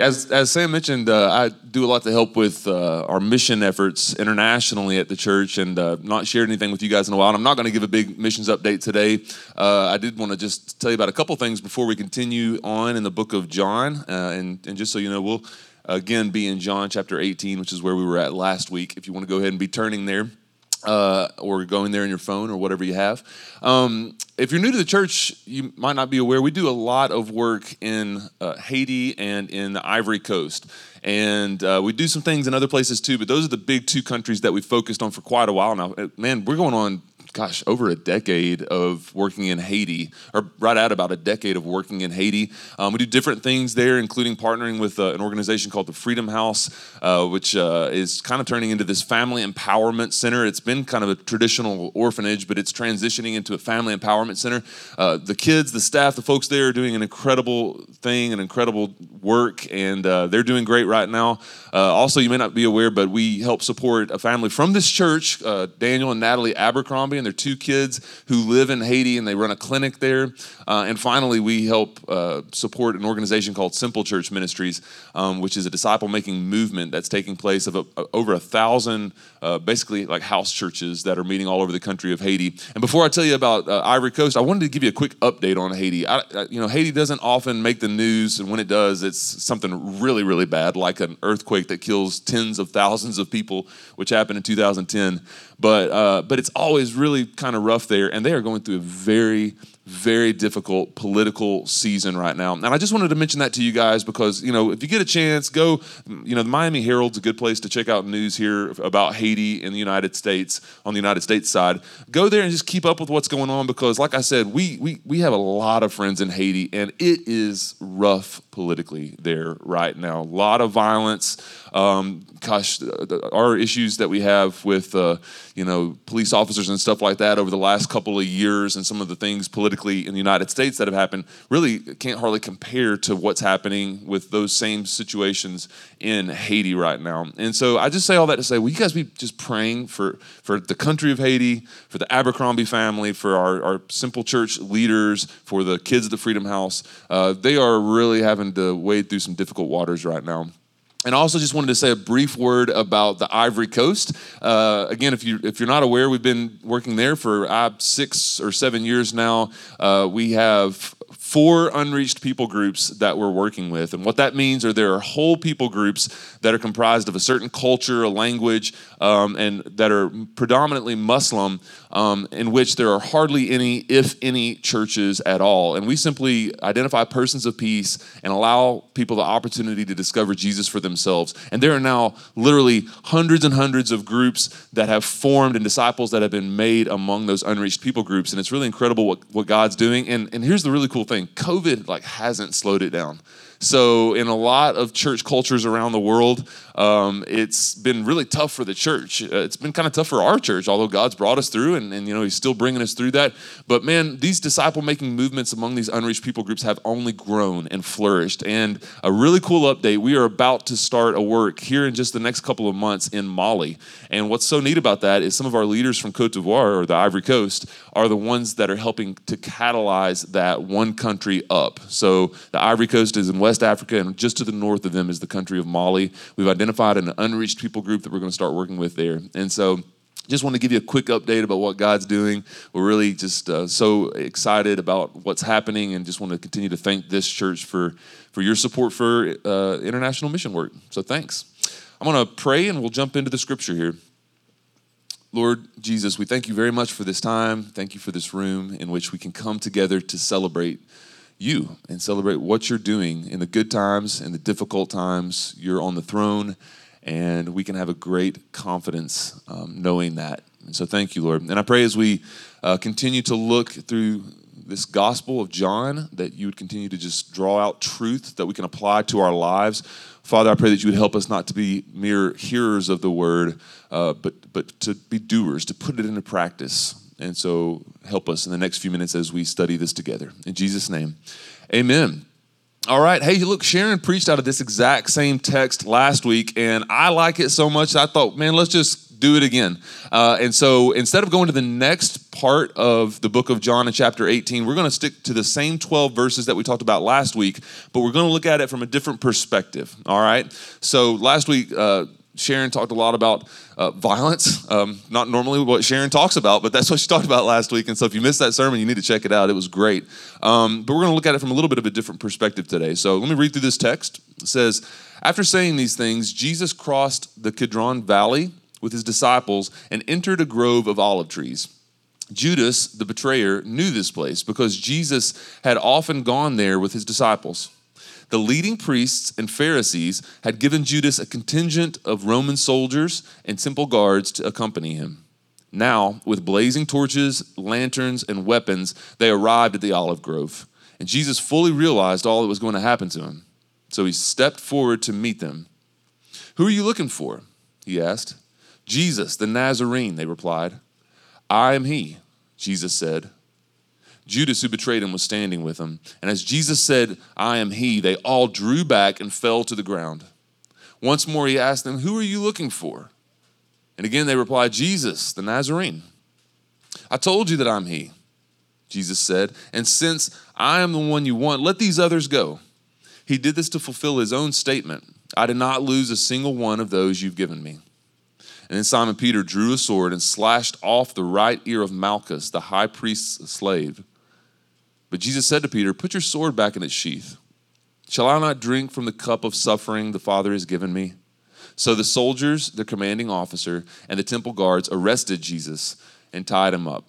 As, as Sam mentioned, uh, I do a lot to help with uh, our mission efforts internationally at the church and uh, not shared anything with you guys in a while. And I'm not going to give a big missions update today. Uh, I did want to just tell you about a couple things before we continue on in the book of John. Uh, and, and just so you know, we'll again be in John chapter 18, which is where we were at last week. If you want to go ahead and be turning there uh, or going there in your phone or whatever you have. Um, if you're new to the church, you might not be aware, we do a lot of work in uh, Haiti and in the Ivory Coast. And uh, we do some things in other places too, but those are the big two countries that we focused on for quite a while now. Uh, man, we're going on gosh, over a decade of working in Haiti, or right at about a decade of working in Haiti. Um, we do different things there, including partnering with uh, an organization called the Freedom House, uh, which uh, is kind of turning into this family empowerment center. It's been kind of a traditional orphanage, but it's transitioning into a family empowerment center. Uh, the kids, the staff, the folks there are doing an incredible thing, an incredible work, and uh, they're doing great right now. Uh, also, you may not be aware, but we help support a family from this church, Daniel and Natalie Abercrombie and their two kids who live in Haiti and they run a clinic there. Uh, and finally, we help uh, support an organization called Simple Church Ministries, um, which is a disciple making movement that's taking place of a, over a thousand, uh, basically like house churches that are meeting all over the country of Haiti. And before I tell you about uh, Ivory Coast, I wanted to give you a quick update on Haiti. I, I, you know, Haiti doesn't often make the news, and when it does, it's something really, really bad, like an earthquake that kills tens of thousands of people, which happened in 2010. But uh, but it's always really kind of rough there, and they are going through a very very difficult political season right now. And I just wanted to mention that to you guys because, you know, if you get a chance, go, you know, the Miami Herald's a good place to check out news here about Haiti in the United States, on the United States side. Go there and just keep up with what's going on because, like I said, we, we, we have a lot of friends in Haiti and it is rough politically there right now. A lot of violence. Um, gosh, our issues that we have with, uh, you know, police officers and stuff like that over the last couple of years and some of the things politically in the United States that have happened really can't hardly compare to what's happening with those same situations in Haiti right now. And so I just say all that to say, will you guys be just praying for, for the country of Haiti, for the Abercrombie family, for our, our simple church leaders, for the kids of the Freedom House. Uh, they are really having to wade through some difficult waters right now. And also just wanted to say a brief word about the Ivory Coast. Uh, again, if you if you're not aware, we've been working there for uh, six or seven years now. Uh, we have four unreached people groups that we're working with. And what that means are there are whole people groups that are comprised of a certain culture, a language, um, and that are predominantly Muslim, um, in which there are hardly any, if any, churches at all. And we simply identify persons of peace and allow people the opportunity to discover Jesus for themselves. And there are now literally hundreds and hundreds of groups that have formed and disciples that have been made among those unreached people groups. And it's really incredible what, what God's doing. And, and here's the really cool thing COVID like hasn't slowed it down. So, in a lot of church cultures around the world, um, it's been really tough for the church. Uh, it's been kind of tough for our church, although God's brought us through and, and you know, He's still bringing us through that. But man, these disciple making movements among these unreached people groups have only grown and flourished. And a really cool update we are about to start a work here in just the next couple of months in Mali. And what's so neat about that is some of our leaders from Cote d'Ivoire or the Ivory Coast are the ones that are helping to catalyze that one country up. So the Ivory Coast is in West West Africa, and just to the north of them is the country of Mali. We've identified an unreached people group that we're going to start working with there. And so, just want to give you a quick update about what God's doing. We're really just uh, so excited about what's happening, and just want to continue to thank this church for for your support for uh, international mission work. So thanks. I'm going to pray, and we'll jump into the scripture here. Lord Jesus, we thank you very much for this time. Thank you for this room in which we can come together to celebrate you and celebrate what you're doing in the good times and the difficult times. You're on the throne, and we can have a great confidence um, knowing that. And so, thank you, Lord. And I pray as we uh, continue to look through this Gospel of John, that you would continue to just draw out truth that we can apply to our lives. Father, I pray that you would help us not to be mere hearers of the word, uh, but, but to be doers, to put it into practice. And so help us in the next few minutes as we study this together. In Jesus' name, amen. All right. Hey, look, Sharon preached out of this exact same text last week, and I like it so much I thought, man, let's just do it again. Uh, and so instead of going to the next part of the book of John in chapter 18, we're going to stick to the same 12 verses that we talked about last week, but we're going to look at it from a different perspective. All right. So last week, uh, Sharon talked a lot about uh, violence. Um, not normally what Sharon talks about, but that's what she talked about last week. And so if you missed that sermon, you need to check it out. It was great. Um, but we're going to look at it from a little bit of a different perspective today. So let me read through this text. It says, After saying these things, Jesus crossed the Kidron Valley with his disciples and entered a grove of olive trees. Judas, the betrayer, knew this place because Jesus had often gone there with his disciples the leading priests and Pharisees had given Judas a contingent of Roman soldiers and temple guards to accompany him. Now, with blazing torches, lanterns, and weapons, they arrived at the olive grove. And Jesus fully realized all that was going to happen to him. So he stepped forward to meet them. Who are you looking for? He asked. Jesus, the Nazarene, they replied. I am he, Jesus said. Judas, who betrayed him, was standing with him. And as Jesus said, I am he, they all drew back and fell to the ground. Once more, he asked them, Who are you looking for? And again, they replied, Jesus, the Nazarene. I told you that I'm he, Jesus said. And since I am the one you want, let these others go. He did this to fulfill his own statement I did not lose a single one of those you've given me. And then Simon Peter drew a sword and slashed off the right ear of Malchus, the high priest's slave. But Jesus said to Peter, Put your sword back in its sheath. Shall I not drink from the cup of suffering the Father has given me? So the soldiers, the commanding officer, and the temple guards arrested Jesus and tied him up.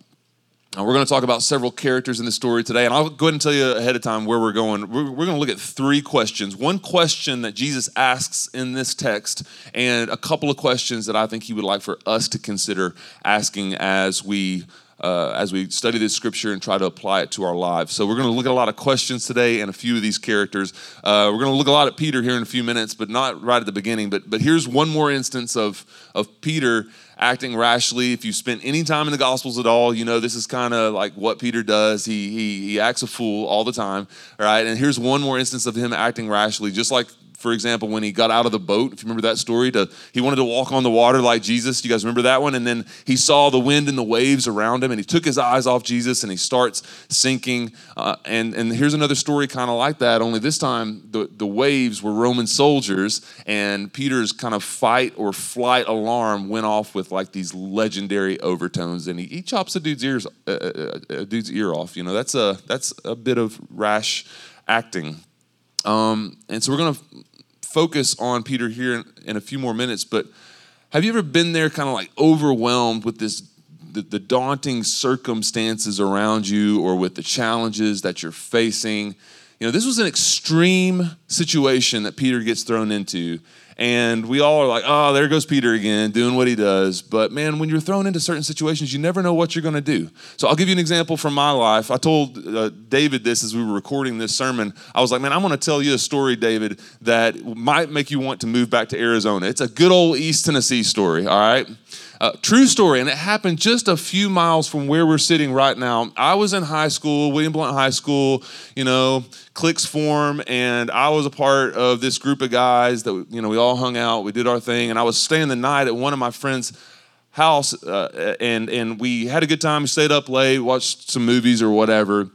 Now, we're going to talk about several characters in the story today, and I'll go ahead and tell you ahead of time where we're going. We're, we're, going to look at three questions. One question that Jesus asks in this text, and a couple of questions that I think he would like for us to consider asking as we uh, as we study this scripture and try to apply it to our lives. So, we're going to look at a lot of questions today and a few of these characters. Uh, we're going to look a lot at Peter here in a few minutes, but not right at the beginning. But, but here's one more instance of, of Peter acting rashly. If you spent any time in the Gospels at all, you know this is kind of like what Peter does. He, he, he acts a fool all the time, all right? And here's one more instance of him acting rashly, just like for example, when he got out of the boat, if you remember that story, to, he wanted to walk on the water like Jesus. Do you guys remember that one? And then he saw the wind and the waves around him, and he took his eyes off Jesus and he starts sinking. Uh, and, and here's another story kind of like that, only this time the, the waves were Roman soldiers, and Peter's kind of fight or flight alarm went off with like these legendary overtones, and he, he chops a dude's ears, uh, uh, a dude's ear off. You know, that's a, that's a bit of rash acting. Um, and so we're going to focus on Peter here in, in a few more minutes, but have you ever been there kind of like overwhelmed with this the, the, daunting circumstances around you or with the challenges that you're facing? You know, this was an extreme situation that Peter gets thrown into. And we all are like, oh, there goes Peter again, doing what he does. But man, when you're thrown into certain situations, you never know what you're going to do. So I'll give you an example from my life. I told uh, David this as we were recording this sermon. I was like, man, I'm going to tell you a story, David, that might make you want to move back to Arizona. It's a good old East Tennessee story, all right? Uh, true story, and it happened just a few miles from where we're sitting right now. I was in high school, William Blount High School, you know, cliques form, and I was a part of this group of guys that, you know, we all hung out, we did our thing, and I was staying the night at one of my friends' house, uh, and, and we had a good time, we stayed up late, watched some movies or whatever.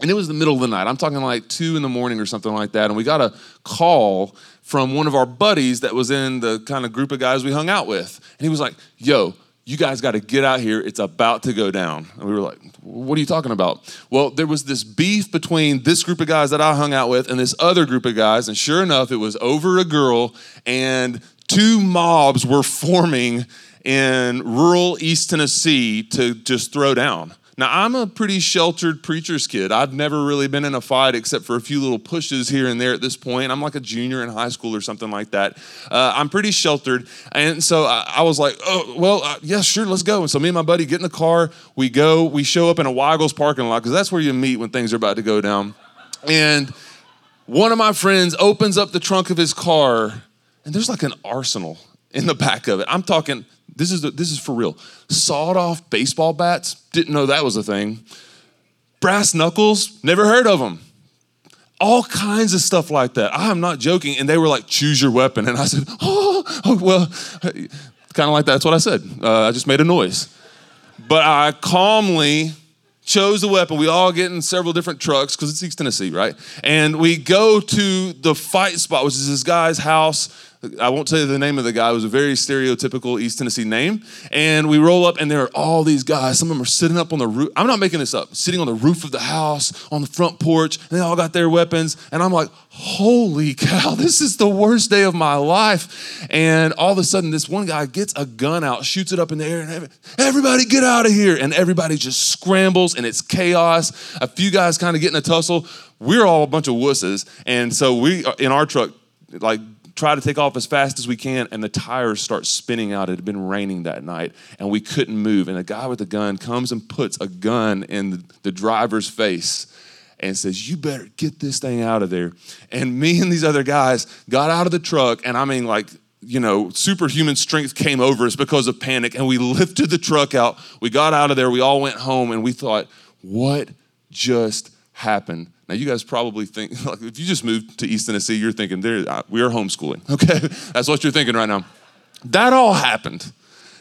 And it was the middle of the night. I'm talking like two in the morning or something like that. And we got a call from one of our buddies that was in the kind of group of guys we hung out with. And he was like, Yo, you guys got to get out here. It's about to go down. And we were like, What are you talking about? Well, there was this beef between this group of guys that I hung out with and this other group of guys. And sure enough, it was over a girl, and two mobs were forming in rural East Tennessee to just throw down. Now, I'm a pretty sheltered preacher's kid. I've never really been in a fight except for a few little pushes here and there at this point. I'm like a junior in high school or something like that. Uh, I'm pretty sheltered. And so I, I was like, oh, well, uh, yeah, sure, let's go. And so me and my buddy get in the car. We go, we show up in a Weigel's parking lot because that's where you meet when things are about to go down. And one of my friends opens up the trunk of his car, and there's like an arsenal in the back of it. I'm talking this is, this is for real. Sawed off baseball bats, didn't know that was a thing. Brass knuckles, never heard of them. All kinds of stuff like that. I am not joking. And they were like, choose your weapon. And I said, oh, oh well, kind of like that. That's what I said. Uh, I just made a noise. But I calmly chose the weapon. We all get in several different trucks because it's East Tennessee, right? And we go to the fight spot, which is this guy's house I won't tell you the name of the guy. It was a very stereotypical East Tennessee name. And we roll up, and there are all these guys. Some of them are sitting up on the roof. I'm not making this up. Sitting on the roof of the house, on the front porch, and they all got their weapons. And I'm like, holy cow, this is the worst day of my life. And all of a sudden, this one guy gets a gun out, shoots it up in the air, and everybody get out of here. And everybody just scrambles, and it's chaos. A few guys kind of get in a tussle. We're all a bunch of wusses. And so we, uh, in our truck, like try to take off as fast as we can, and the tires start spinning out. It had been raining that night, and we couldn't move. And a guy with a gun comes and puts a gun in the driver's face and says, You better get this thing out of there. And me and these other guys got out of the truck, and I mean, like, you know, superhuman strength came over us because of panic, and we lifted the truck out. We got out of there, we all went home, and we thought, What just happened? Now, you guys probably think, like, if you just moved to East Tennessee, you're thinking, there, uh, we are homeschooling, okay? That's what you're thinking right now. That all happened.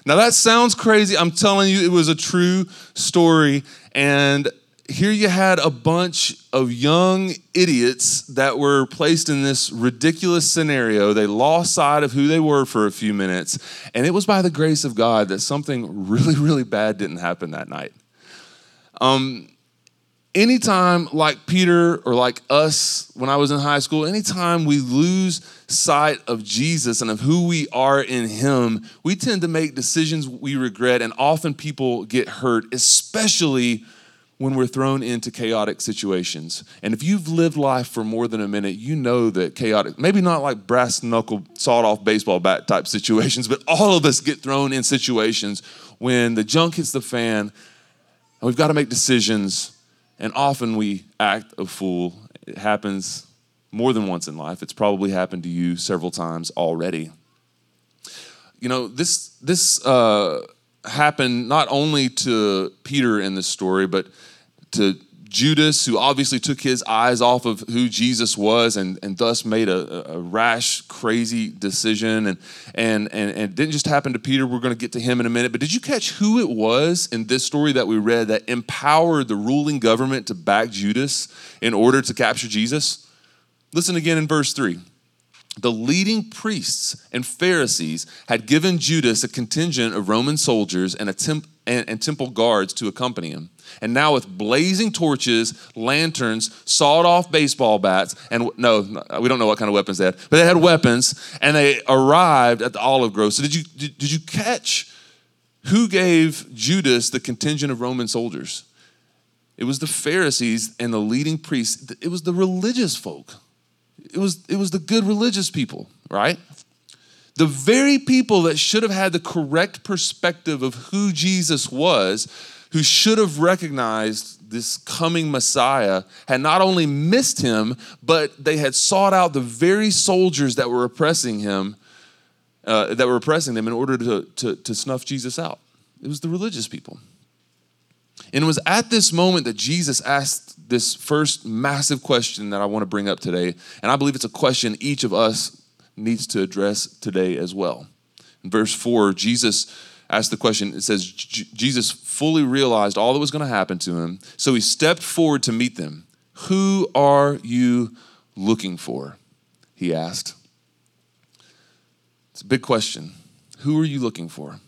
Now, that sounds crazy. I'm telling you, it was a true story. And here you had a bunch of young idiots that were placed in this ridiculous scenario. They lost sight of who they were for a few minutes. And it was by the grace of God that something really, really bad didn't happen that night. Um, anytime, like Peter or like us when I was in high school, anytime we lose sight of Jesus and of who we are in Him, we tend to make decisions we regret, and often people get hurt, especially when we're thrown into chaotic situations. And if you've lived life for more than a minute, you know that chaotic, maybe not like brass knuckle, sawed off baseball bat type situations, but all of us get thrown in situations when the junk hits the fan and we've got to make decisions and often we act a fool. It happens more than once in life. It's probably happened to you several times already. You know, this, this uh, happened not only to Peter in this story, but to Judas, who obviously took his eyes off of who Jesus was and, and thus made a, a rash, crazy decision. And, and, and, and it didn't just happen to Peter. We're going to get to him in a minute. But did you catch who it was in this story that we read that empowered the ruling government to back Judas in order to capture Jesus? Listen again in verse 3 the leading priests and Pharisees had given Judas a contingent of Roman soldiers and, temp- and, and, temple guards to accompany him. And now, with blazing torches, lanterns, sawed off baseball bats, and no, we don't know what kind of weapons they had, but they had weapons, and they arrived at the olive grove. So, did you, did, did you catch who gave Judas the contingent of Roman soldiers? It was the Pharisees and the leading priests, it was the religious folk it was, it was the good religious people, right? The very people that should have had the correct perspective of who Jesus was, who should have recognized this coming Messiah, had not only missed him, but they had sought out the very soldiers that were oppressing him, uh, that were oppressing them in order to, to, to snuff Jesus out. It was the religious people. And it was at this moment that Jesus asked this first massive question that I want to bring up today. And I believe it's a question each of us needs to address today as well. In verse 4, Jesus asked the question it says, Jesus fully realized all that was going to happen to him. So he stepped forward to meet them. Who are you looking for? He asked. It's a big question. Who are you looking for?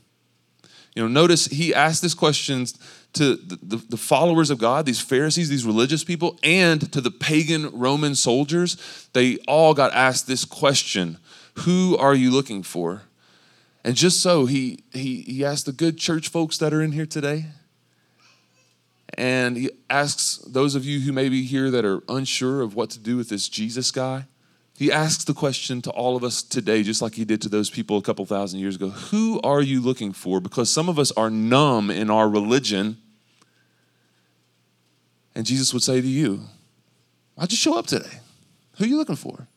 You know, notice he asked this question to the, the, followers of God, these Pharisees, these religious people, and to the pagan Roman soldiers, they all got asked this question Who are you looking for? And just so, he, he, he asked the good church folks that are in here today, and he asks those of you who may be here that are unsure of what to do with this Jesus guy, he asks the question to all of us today, just like he did to those people a couple thousand years ago Who are you looking for? Because some of us are numb in our religion and Jesus would say to you, Why'd you show up today? Who are you looking for?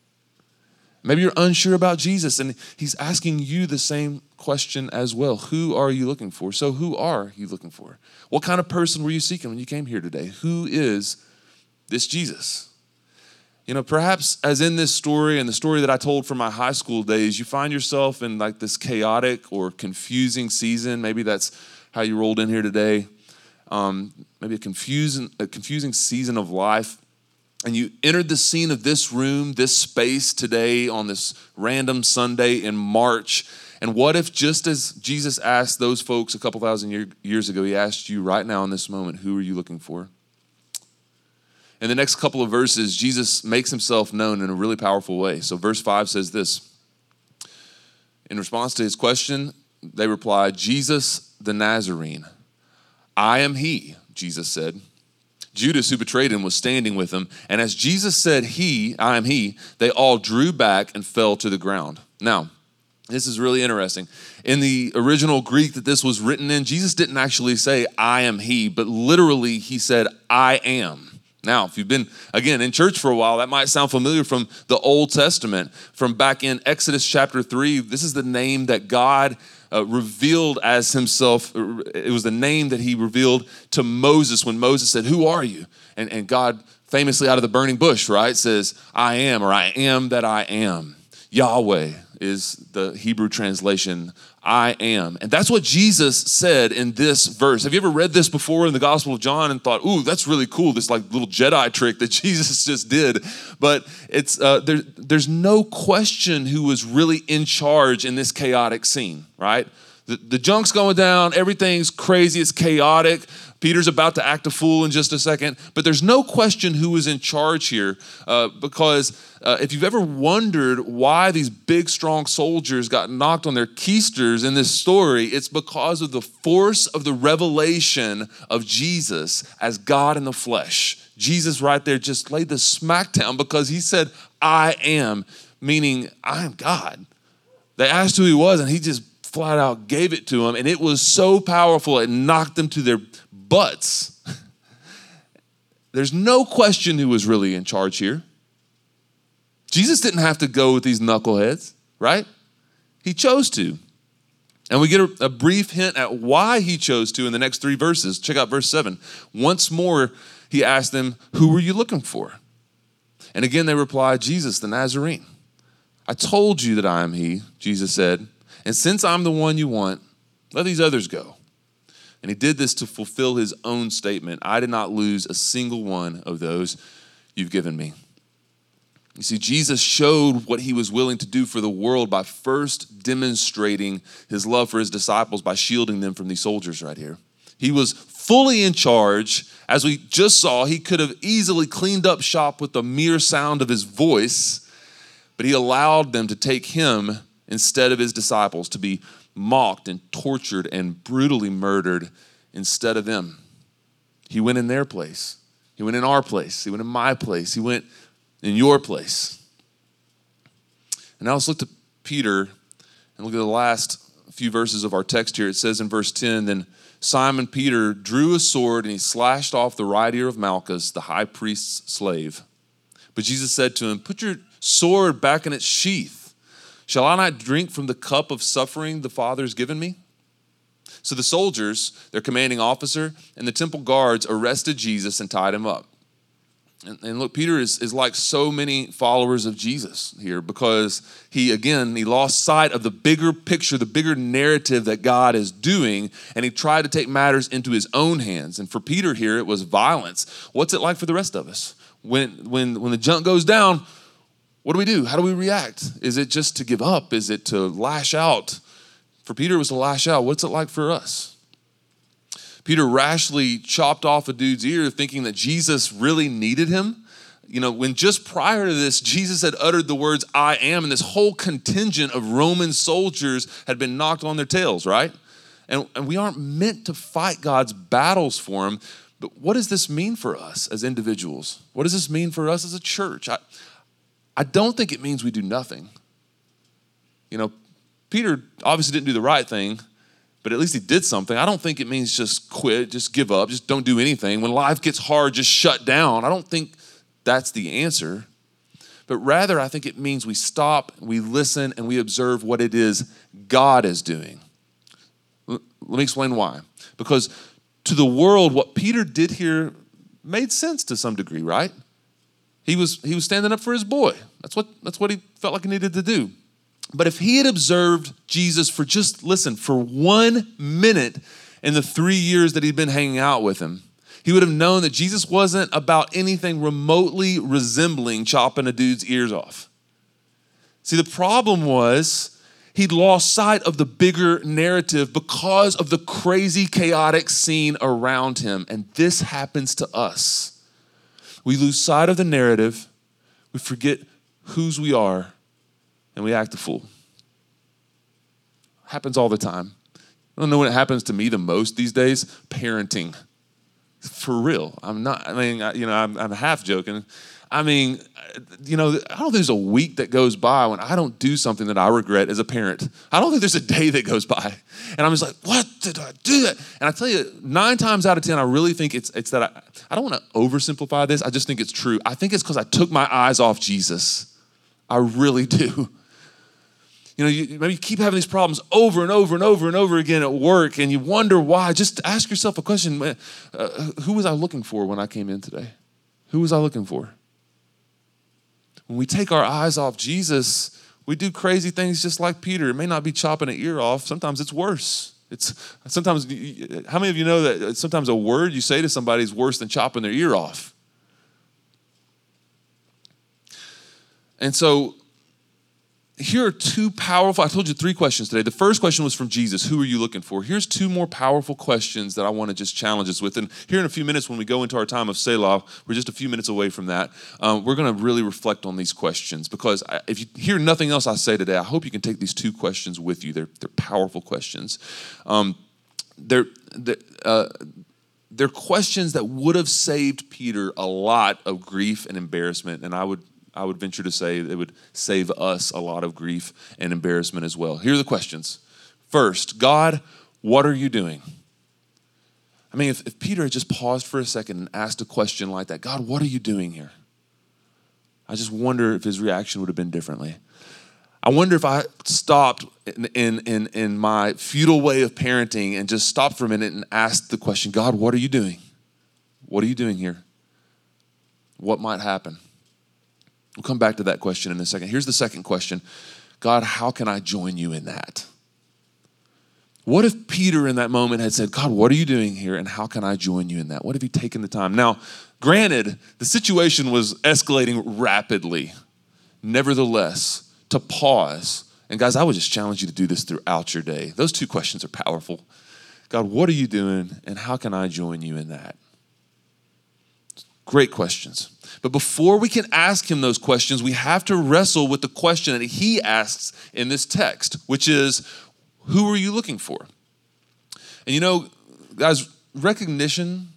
Maybe you're unsure about Jesus, and he's asking you the same question as well. Who are you looking for? So, who are you looking for? What kind of person were you seeking when you came here today? Who is this Jesus? You know, perhaps as in this story and the story that I told from my high school days, you find yourself in like this chaotic or confusing season. Maybe that's how you rolled in here today. Um, maybe a confusing, a confusing season of life. And you entered the scene of this room, this space today on this random Sunday in March. And what if, just as Jesus asked those folks a couple thousand year, years ago, he asked you right now in this moment, who are you looking for? In the next couple of verses, Jesus makes himself known in a really powerful way. So, verse 5 says this In response to his question, they replied, Jesus the Nazarene. I am he, Jesus said. Judas, who betrayed him, was standing with him. And as Jesus said, He, I am he, they all drew back and fell to the ground. Now, this is really interesting. In the original Greek that this was written in, Jesus didn't actually say, I am he, but literally he said, I am. Now, if you've been, again, in church for a while, that might sound familiar from the Old Testament. From back in Exodus chapter 3, this is the name that God uh, revealed as himself. It was the name that he revealed to Moses when Moses said, Who are you? And, and God, famously out of the burning bush, right, says, I am, or I am that I am. Yahweh is the Hebrew translation I am. And that's what Jesus said in this verse. Have you ever read this before in the Gospel of John and thought, ooh, that's really cool, this like little Jedi trick that Jesus just did? But it's uh, there, there's no question who was really in charge in this chaotic scene, right? The, the junk's going down, everything's crazy, it's chaotic. Peter's about to act a fool in just a second, but there's no question who is in charge here uh, because uh, if you've ever wondered why these big, strong soldiers got knocked on their keisters in this story, it's because of the force of the revelation of Jesus as God in the flesh. Jesus, right there, just laid the smackdown because he said, I am, meaning I am God. They asked who he was, and he just flat out gave it to them, and it was so powerful, it knocked them to their butts. There's no question who was really in charge here. Jesus didn't have to go with these knuckleheads, right? He chose to. And we get a, a, brief hint at why he chose to in the next three verses. Check out verse 7. Once more, he asked them, Who were you looking for? And again, they replied, Jesus, the Nazarene. I told you that I am he, Jesus said. And since I'm the one you want, let these others go. And he did this to fulfill his own statement I did not lose a single one of those you've given me. You see, Jesus showed what he was willing to do for the world by first demonstrating his love for his disciples by shielding them from these soldiers right here. He was fully in charge. As we just saw, he could have easily cleaned up shop with the mere sound of his voice, but he allowed them to take him instead of his disciples, to be mocked and tortured and brutally murdered instead of them. He went in their place. He went in our place. He went in my place. He went in your place. And now let's look to Peter and look at the last few verses of our text here. It says in verse 10 Then Simon Peter drew a sword and he slashed off the right ear of Malchus, the high priest's slave. But Jesus said to him, Put your sword back in its sheath. Shall I not drink from the cup of suffering the Father has given me? So the soldiers, their commanding officer, and the temple guards arrested Jesus and tied him up. And, and, look, Peter is, is like so many followers of Jesus here because he, again, he lost sight of the bigger picture, the bigger narrative that God is doing, and he tried to take matters into his own hands. And for Peter here, it was violence. What's it like for the rest of us? When, when, when the junk goes down, what do we do? How do we react? Is it just to give up? Is it to lash out? For Peter, it was to lash out. What's it like for us? Peter rashly chopped off a dude's ear thinking that Jesus really needed him. You know, when just prior to this, Jesus had uttered the words, I am, and this whole contingent of Roman soldiers had been knocked on their tails, right? And, and we aren't meant to fight God's battles for him. But what does this mean for us as individuals? What does this mean for us as a church? I, I don't think it means we do nothing. You know, Peter obviously didn't do the right thing, but at least he did something. I don't think it means just quit, just give up, just don't do anything. When life gets hard, just shut down. I don't think that's the answer. But rather, I think it means we stop, we listen, and we observe what it is God is doing. Let me explain why. Because to the world, what Peter did here made sense to some degree, right? He was, he was standing up for his boy. That's what, that's what he felt like he needed to do. But if he had observed Jesus for just, listen, for one minute in the three years that he'd been hanging out with him, he would have known that Jesus wasn't about anything remotely resembling chopping a dude's ears off. See, the problem was he'd lost sight of the bigger narrative because of the crazy, chaotic scene around him. And this happens to us. We lose sight of the narrative, we forget whose we are, and we act a fool. Happens all the time. I don't know when it happens to me the most these days parenting. For real. I'm not, I mean, you know, I'm, I'm half joking. I mean, you know, I don't think there's a week that goes by when I don't do something that I regret as a parent. I don't think there's a day that goes by. And I'm just like, what did I do that? And I tell you, nine times out of 10, I really think it's, it's that I, I don't want to oversimplify this. I just think it's true. I think it's because I took my eyes off Jesus. I really do. You know, you, maybe you keep having these problems over and over and over and over again at work, and you wonder why. Just ask yourself a question uh, Who was I looking for when I came in today? Who was I looking for? When we take our eyes off Jesus, we do crazy things just like Peter. It may not be chopping an ear off, sometimes it's worse. It's sometimes how many of you know that sometimes a word you say to somebody is worse than chopping their ear off? And so here are two powerful, I told you three questions today. The first question was from Jesus Who are you looking for? Here's two more powerful questions that I want to just challenge us with. And here in a few minutes, when we go into our time of Selah, we're just a few minutes away from that. Um, we're going to really reflect on these questions because I, if you hear nothing else I say today, I hope you can take these two questions with you. They're, they're powerful questions. Um, they're, they're, uh, they're questions that would have saved Peter a lot of grief and embarrassment. And I would I would venture to say it would save us a lot of grief and embarrassment as well. Here are the questions. First, God, what are you doing? I mean, if, if Peter had just paused for a second and asked a question like that, God, what are you doing here? I just wonder if his reaction would have been differently. I wonder if I stopped in, in, in, in my futile way of parenting and just stopped for a minute and asked the question God, what are you doing? What are you doing here? What might happen? We'll come back to that question in a second. Here's the second question God, how can I join you in that? What if Peter in that moment had said, God, what are you doing here and how can I join you in that? What if he taken the time? Now, granted, the situation was escalating rapidly. Nevertheless, to pause, and guys, I would just challenge you to do this throughout your day. Those two questions are powerful. God, what are you doing and how can I join you in that? Great questions. But before we can ask him those questions, we have to wrestle with the question that he asks in this text, which is, Who are you looking for? And you know, guys, recognition,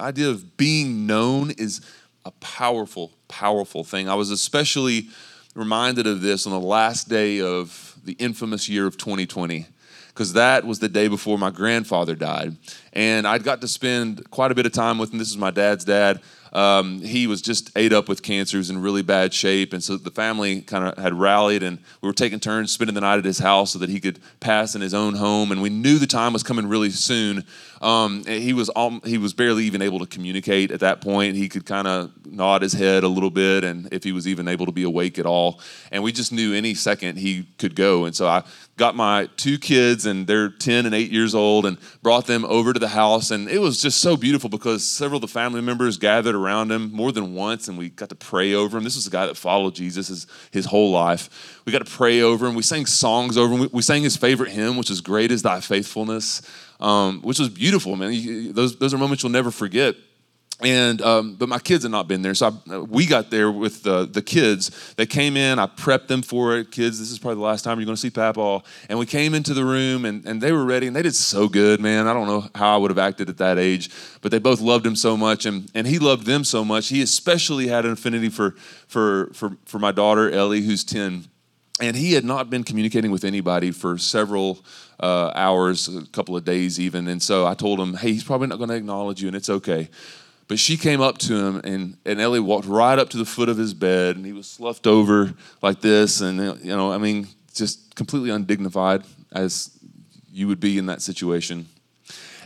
idea of being known is a powerful, powerful thing. I was especially reminded of this on the last day of the infamous year of 2020 because that was the day before my grandfather died. And I'd got to spend quite a bit of time with him. This is my dad's dad um, he was just ate up with cancer. He was in really bad shape. And so the family kind of had rallied and we were taking turns spending the night at his house so that he could pass in his own home. And we knew the time was coming really soon. Um, he was all, he was barely even able to communicate at that point. He could kind of nod his head a little bit, and if he was even able to be awake at all. And we just knew any second he could go. And so I got my two kids, and they're 10 and 8 years old, and brought them over to the house. And it was just so beautiful because several of the family members gathered around him more than once, and we got to pray over him. This was a guy that followed Jesus his, his whole life. We got to pray over him. We sang songs over him. We, we sang his favorite hymn, which is Great is Thy Faithfulness um, which was beautiful, man. Those, those are moments you'll never forget. And um, but my kids had not been there, so I, we got there with the the kids. They came in. I prepped them for it. Kids, this is probably the last time you're going to see Papa. And we came into the room, and, and they were ready, and they did so good, man. I don't know how I would have acted at that age, but they both loved him so much, and and he loved them so much. He especially had an affinity for for for for my daughter Ellie, who's ten and he had not been communicating with anybody for several uh, hours, a couple of days even. And so I told him, hey, he's probably not going to acknowledge you, and it's okay. But she came up to him, and, and Ellie walked right up to the foot of his bed, and he was sloughed over like this. And, you know, I mean, just completely undignified as you would be in that situation.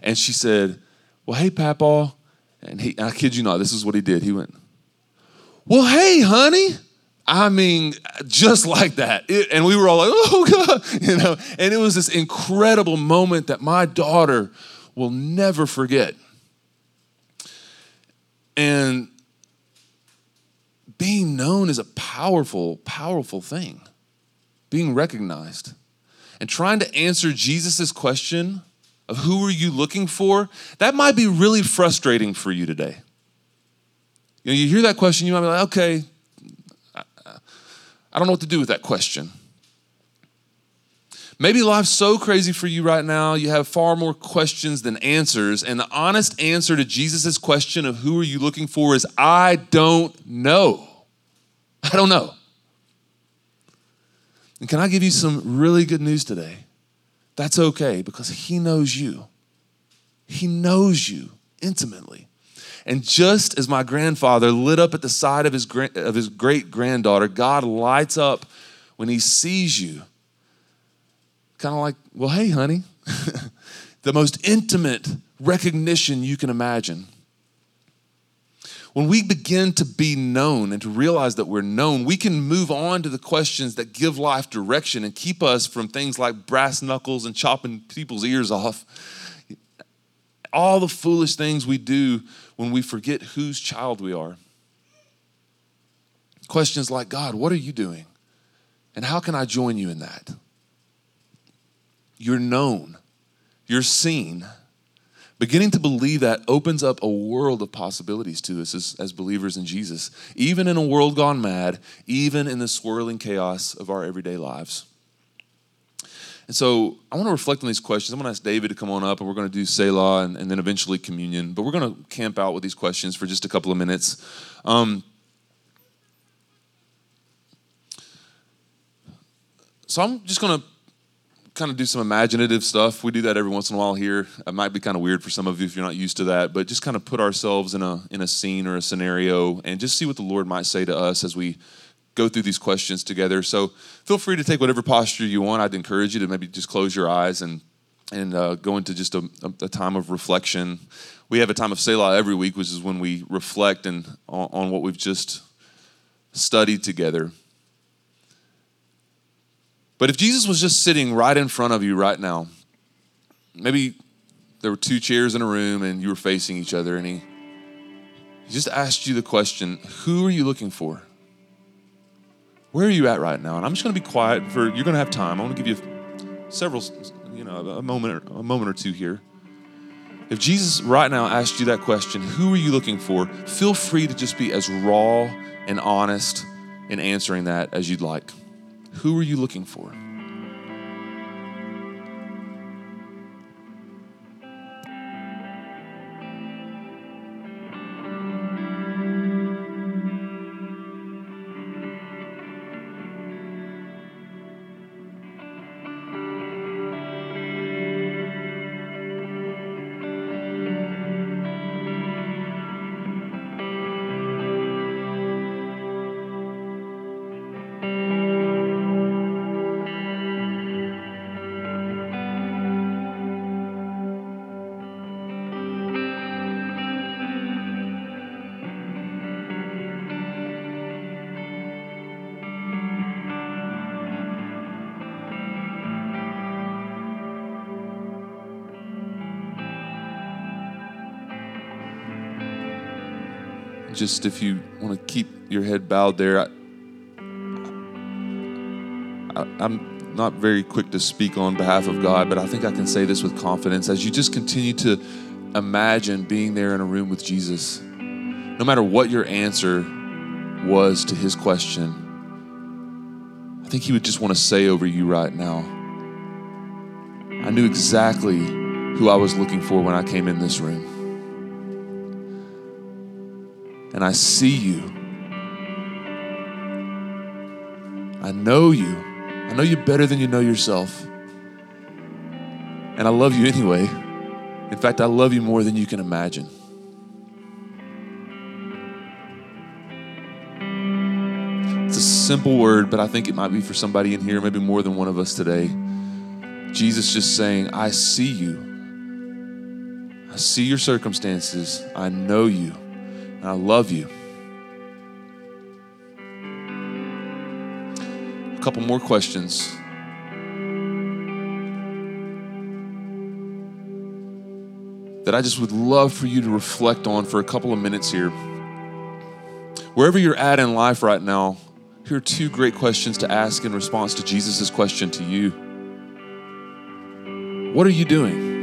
And she said, Well, hey, Papa. And he, I kid you not, this is what he did. He went, Well, hey, honey. I mean, just like that. It, and we were all like, oh, God, you know, and it was this incredible moment that my daughter will never forget. And being known is a powerful, powerful thing, being recognized. And trying to answer Jesus' question of who are you looking for, that might be really frustrating for you today. You know, you hear that question, you might be like, okay, I don't know what to do with that question. Maybe life's so crazy for you right now, you have far more questions than answers. And the honest answer to Jesus' question of who are you looking for is I don't know. I don't know. And can I give you some really good news today? That's okay because He knows you. He knows you intimately. And just as my grandfather lit up at the side of his, of his great granddaughter, God lights up when He sees you kind of like, well, hey, honey, the most intimate recognition you can imagine. When we begin to be known and to realize that we're known, we can move on to the questions that give life direction and keep us from things like brass knuckles and chopping people's ears off. All the foolish things we do when we forget whose child we are. Questions like, God, what are you doing? And how can I join you in that? You're known, you're seen. Beginning to believe that opens up a world of possibilities to us as, as believers in Jesus, even in a world gone mad, even in the swirling chaos of our everyday lives. And so I want to reflect on these questions. I'm going to ask David to come on up and we're going to do Selah and, and then eventually communion. But we're going to camp out with these questions for just a couple of minutes. Um, so I'm just going to kind of do some imaginative stuff. We do that every once in a while here. It might be kind of weird for some of you if you're not used to that, but just kind of put ourselves in a in a scene or a scenario and just see what the Lord might say to us as we go through these questions together. So feel free to take whatever posture you want. I'd encourage you to maybe just close your eyes and and uh, go into just a, a, time of reflection. We have a time of Selah every week, which is when we reflect and on, on what we've just studied together. But if Jesus was just sitting right in front of you right now, maybe there were two chairs in a room and you were facing each other, and he, he just asked you the question Who are you looking for? Where are you at right now? And I'm just going to be quiet for, you're going to have time. I want to give you several, you know, a moment, a moment or two here. If Jesus right now asked you that question, who are you looking for? Feel free to just be as raw and honest in answering that as you'd like. Who are you looking for? Just if you want to keep your head bowed there, I, I'm not very quick to speak on behalf of God, but I think I can say this with confidence. As you just continue to imagine being there in a room with Jesus, no matter what your answer was to his question, I think he would just want to say over you right now I knew exactly who I was looking for when I came in this room and I see you. I know you. I know you better than you know yourself. And I love you anyway. In fact, I love you more than you can imagine. It's a simple word, but I think it might be for somebody in here, maybe more than one of us today. Jesus just saying, I see you. I see your circumstances. I know you. I love you. A couple more questions. That I just would love for you to reflect on for a couple of minutes here. Wherever you're at in life right now, here are two great questions to ask in response to Jesus' question to you. What are you doing?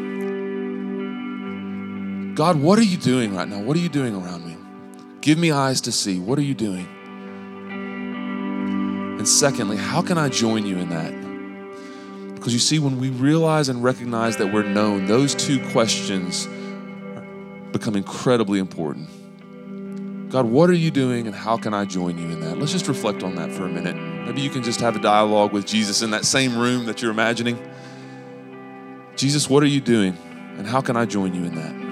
God, what are you doing right now? What are you doing around me? Give me eyes to see. What are you doing? And secondly, how can I join you in that? Because you see, when we realize and recognize that we're known, those two questions become incredibly important. God, what are you doing and how can I join you in that? Let's just reflect on that for a minute. Maybe you can just have a dialogue with Jesus in that same room that you're imagining. Jesus, what are you doing and how can I join you in that?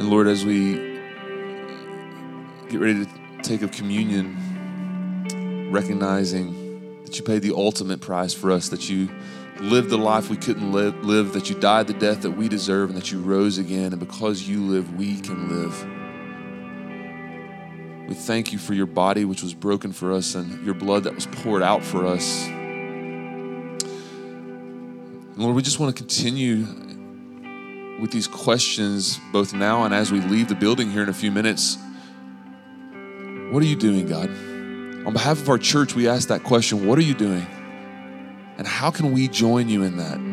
And Lord, as we get ready to take of communion, recognizing that you paid the ultimate price for us, that you lived the life we couldn't live, live, that you died the death that we deserve, and that you rose again. And because you live, we can live. We thank you for your body, which was broken for us, and your blood that was poured out for us. Lord, we just want to continue with these questions, both now and as we leave the building here in a few minutes. What are you doing, God? On behalf of our church, we ask that question What are you doing? And how can we join you in that?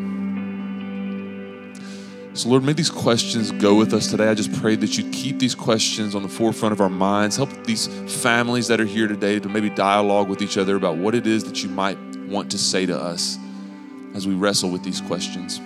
So, Lord, may these questions go with us today. I just pray that you keep these questions on the forefront of our minds. Help these families that are here today to maybe dialogue with each other about what it is that you might want to say to us as we wrestle with these questions.